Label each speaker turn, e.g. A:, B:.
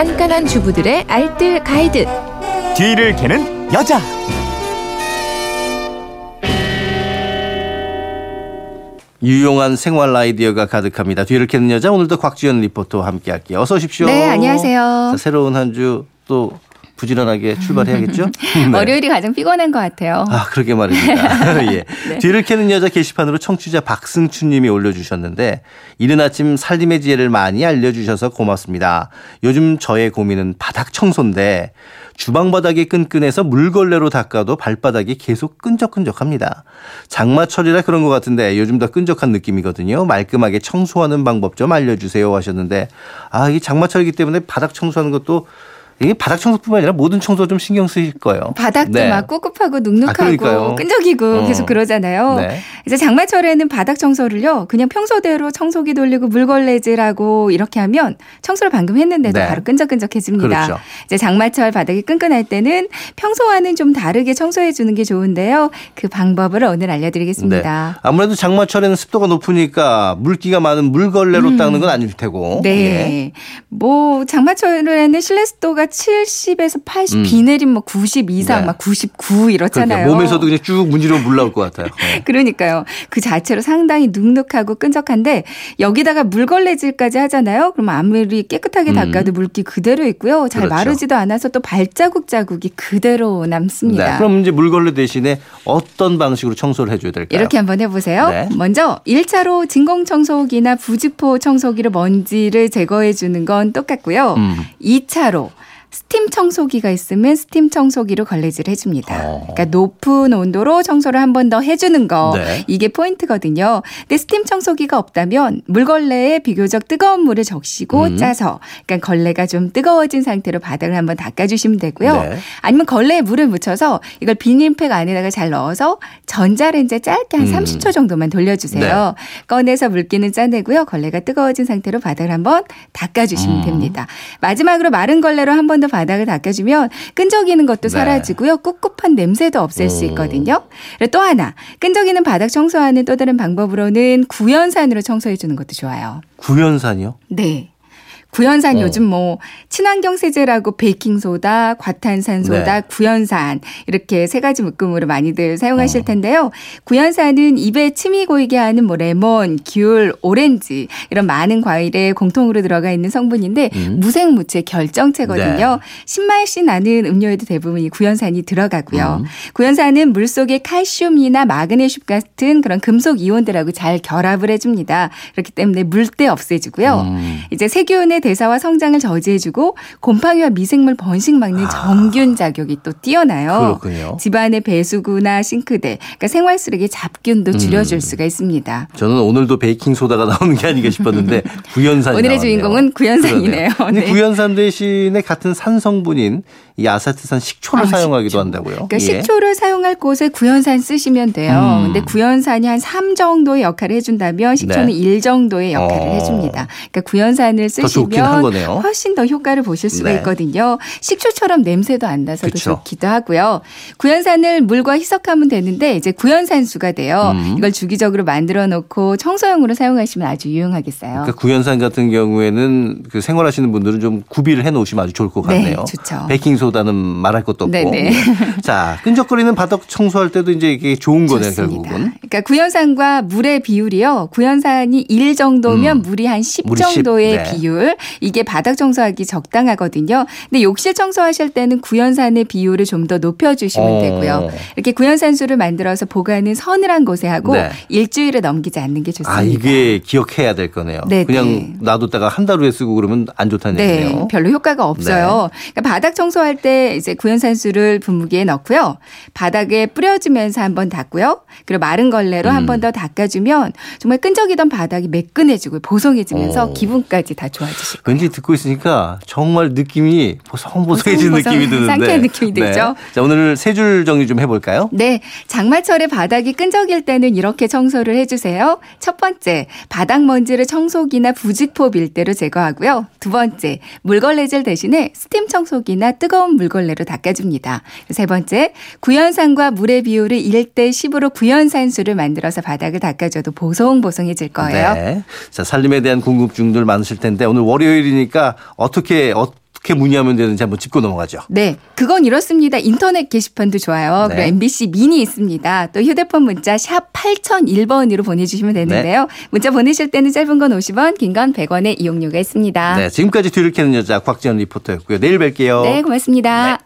A: 깐깐한 주부들의 알뜰 가이드.
B: 뒤를 캐는 여자.
C: 유용한 생활 아이디어가 가득합니다. 뒤를 캐는 여자 오늘도 곽지연 리포터와 함께할게요. 어서 오십시오.
D: 네, 안녕하세요.
C: 자, 새로운 한 주 또 부지런하게 출발해야겠죠? 네.
D: 월요일이 가장 피곤한 것 같아요.
C: 아, 그러게 말입니다. 예.
D: 네.
C: 뒤를 캐는 여자 게시판으로 청취자 박승춘 님이 올려주셨는데, 이른 아침 살림의 지혜를 많이 알려주셔서 고맙습니다. 요즘 저의 고민은 바닥 청소인데, 주방 바닥이 끈끈해서 물걸레로 닦아도 발바닥이 계속 끈적끈적합니다. 장마철이라 그런 것 같은데 요즘 더 끈적한 느낌이거든요. 말끔하게 청소하는 방법 좀 알려주세요 하셨는데 아 이게 장마철이기 때문에 바닥 청소하는 것도 이게 바닥 청소뿐만 아니라 모든 청소 좀 신경 쓰일 거예요.
D: 바닥도
C: 네.
D: 막 꿉꿉하고
C: 아,
D: 눅눅하고
C: 그러니까요.
D: 끈적이고
C: 어.
D: 계속 그러잖아요.
C: 네.
D: 이제 장마철에는 바닥 청소를요. 그냥 평소대로 청소기 돌리고 물걸레질하고 이렇게 하면 청소를 방금 했는데도
C: 네.
D: 바로 끈적끈적해집니다.
C: 그렇죠.
D: 이제 장마철 바닥이 끈끈할 때는 평소와는 좀 다르게 청소해 주는 게 좋은데요. 그 방법을 오늘 알려드리겠습니다.
C: 네. 아무래도 장마철에는 습도가 높으니까 물기가 많은 물걸레로 닦는 건 아닐 테고.
D: 음. 네.
C: 예.
D: 뭐 장마철에는 실내 습도가 70에서 80,
C: 음.
D: 비 내리면 뭐90 이상,
C: 네.
D: 막99 이렇잖아요.
C: 그러니까 몸에서도 그냥 쭉 문지르 물 나올 것 같아요. 어.
D: 그러니까요. 그 자체로 상당히 눅눅하고 끈적한데 여기다가 물걸레질까지 하잖아요. 그럼 아무리 깨끗하게
C: 음.
D: 닦아도 물기 그대로 있고요. 잘
C: 그렇죠.
D: 마르지도 않아서 또 발자국 자국이 그대로 남습니다.
C: 네. 그럼 이제 물걸레 대신에 어떤 방식으로 청소를 해줘야 될까요?
D: 이렇게 한번 해보세요.
C: 네.
D: 먼저 1차로 진공 청소기나 부직포 청소기로 먼지를 제거해 주는 건 똑같고요.
C: 음.
D: 2차로 스팀 청소기가 있으면 스팀 청소기로 걸레질 해줍니다.
C: 어.
D: 그러니까 높은 온도로 청소를 한 번 더 해주는 거
C: 네.
D: 이게 포인트거든요. 근데 스팀 청소기가 없다면 물걸레에 비교적 뜨거운 물을 적시고
C: 음.
D: 짜서 그러니까 걸레가 좀 뜨거워진 상태로 바닥을 한번 닦아주시면 되고요.
C: 네.
D: 아니면 걸레에 물을 묻혀서 이걸 비닐팩 안에다가 잘 넣어서 전자레인지에 짧게 한
C: 음.
D: 30초 정도만 돌려주세요. 꺼내서 물기는 짜내고요. 걸레가 뜨거워진 상태로 바닥을 한번 닦아주시면
C: 음.
D: 됩니다. 마지막으로 마른 걸레로 한번 더 바닥을 닦아주면 끈적이는 것도
C: 네.
D: 사라지고요. 꿉꿉한 냄새도 없앨 수
C: 오.
D: 있거든요. 그리고 또 하나 끈적이는 바닥 청소하는 또 다른 방법으로는 구연산으로 청소해 주는 것도 좋아요.
C: 구연산이요?
D: 네. 구연산
C: 어.
D: 요즘 뭐 친환경 세제라고 베이킹 소다, 과탄산 소다,
C: 네.
D: 구연산 이렇게 세 가지 묶음으로 많이들
C: 어.
D: 사용하실 텐데요. 구연산은 입에 침이 고이게 하는 뭐 레몬, 귤, 오렌지 이런 많은 과일에 공통으로 들어가 있는 성분인데
C: 음.
D: 무색무취의 결정체거든요. 신맛이 나는 음료에도 대부분 이 구연산이 들어가고요.
C: 음.
D: 구연산은 물 속에 칼슘이나 마그네슘 같은 그런 금속 이온들하고 잘 결합을 해줍니다. 그렇기 때문에 물때 없애주고요.
C: 음.
D: 이제 세균의 대사와 성장을 저지해주고 곰팡이와 미생물 번식 막는 정균 작용이 또 뛰어나요.
C: 아. 그렇군요.
D: 집안의 배수구나 싱크대, 그러니까 생활 쓰레기 잡균도 줄여줄
C: 음.
D: 수가 있습니다.
C: 저는 오늘도 베이킹 소다가 나오는 게 아닌가 싶었는데 구연산이
D: 오늘의
C: 나왔네요.
D: 주인공은 구연산이네요.
C: 네. 구연산 대신에 같은 산성분인 이 아사트산 식초를
D: 아,
C: 사용하기도
D: 식초.
C: 한다고요.
D: 그러니까
C: 예.
D: 식초를 사용할 곳에 구연산 쓰시면 돼요.
C: 음.
D: 근데 구연산이 한 3 정도의 역할을 해준다면 식초는
C: 네.
D: 1 정도의 역할을
C: 어.
D: 해줍니다. 그러니까 구연산을 쓰시면
C: 거네요.
D: 훨씬 더 효과를 보실 수가
C: 네.
D: 있거든요. 식초처럼 냄새도 안 나서 더
C: 그쵸.
D: 좋기도 하고요. 구연산을 물과 희석하면 되는데 이제 구연산수가 돼요.
C: 음.
D: 이걸 주기적으로 만들어 놓고 청소용으로 사용하시면 아주 유용하겠어요.
C: 그러니까 구연산 같은 경우에는 그 생활하시는 분들은 좀 구비를 해 놓으시면 아주 좋을 것
D: 네,
C: 같네요.
D: 좋죠.
C: 베이킹 소다는 말할 것도 없고.
D: 네네.
C: 예. 자, 끈적거리는 바닥 청소할 때도 이제 이게 좋은 거네요,
D: 좋습니다.
C: 결국은.
D: 그러니까 구연산과 물의 비율이요. 구연산이 1 정도면
C: 음.
D: 물이 한10
C: 물이 10,
D: 정도의
C: 네.
D: 비율. 이게 바닥 청소하기 적당하거든요. 근데 욕실 청소하실 때는 구연산의 비율을 좀 더 높여주시면
C: 어.
D: 되고요. 이렇게 구연산수를 만들어서 보관은 서늘한 곳에 하고
C: 네.
D: 일주일을 넘기지 않는 게 좋습니다.
C: 아, 이게 기억해야 될 거네요.
D: 네,
C: 그냥
D: 네.
C: 놔뒀다가 한 달 후에 쓰고 그러면 안 좋다는
D: 네,
C: 얘기네요.
D: 별로 효과가 없어요. 그러니까 바닥 청소할 때 이제 구연산수를 분무기에 넣고요. 바닥에 뿌려주면서 한번 닦고요. 그리고 마른 걸레로
C: 음.
D: 한번 더 닦아주면 정말 끈적이던 바닥이 매끈해지고 보송해지면서
C: 어.
D: 기분까지 다 거예요.
C: 왠지 듣고 있으니까 정말 느낌이 보송보송해진
D: 보송보송
C: 느낌이 드는데.
D: 상쾌한 느낌이 들죠?
C: 자, 오늘 세 줄 정리 좀 해볼까요?
D: 네, 장마철에 바닥이 끈적일 때는 이렇게 청소를 해주세요. 첫 번째, 바닥 먼지를 청소기나 부직포 밀대로 제거하고요. 두 번째, 물걸레질 대신에 스팀 청소기나 뜨거운 물걸레로 닦아줍니다. 세 번째, 구연산과 물의 비율을 1대 10으로 구연산수를 만들어서 바닥을 닦아줘도 보송보송해질 거예요.
C: 네. 자, 살림에 대한 궁금증들 많으실 텐데 오늘 월 요일이니까 어떻게 어, 어떻게 문의하면 되는지 한번 짚고 넘어가죠.
D: 네, 그건 이렇습니다. 인터넷 게시판도 좋아요.
C: 네.
D: 그리고 MBC 미니 있습니다. 또 휴대폰 문자 샵 8001번으로 보내주시면 되는데요. 문자 보내실 때는 짧은 건 50원, 긴 건 100원의 이용료가 있습니다.
C: 네, 지금까지 뒤를 캐는 여자 곽지연 리포터였고요. 내일 뵐게요.
D: 네, 고맙습니다.
C: 네.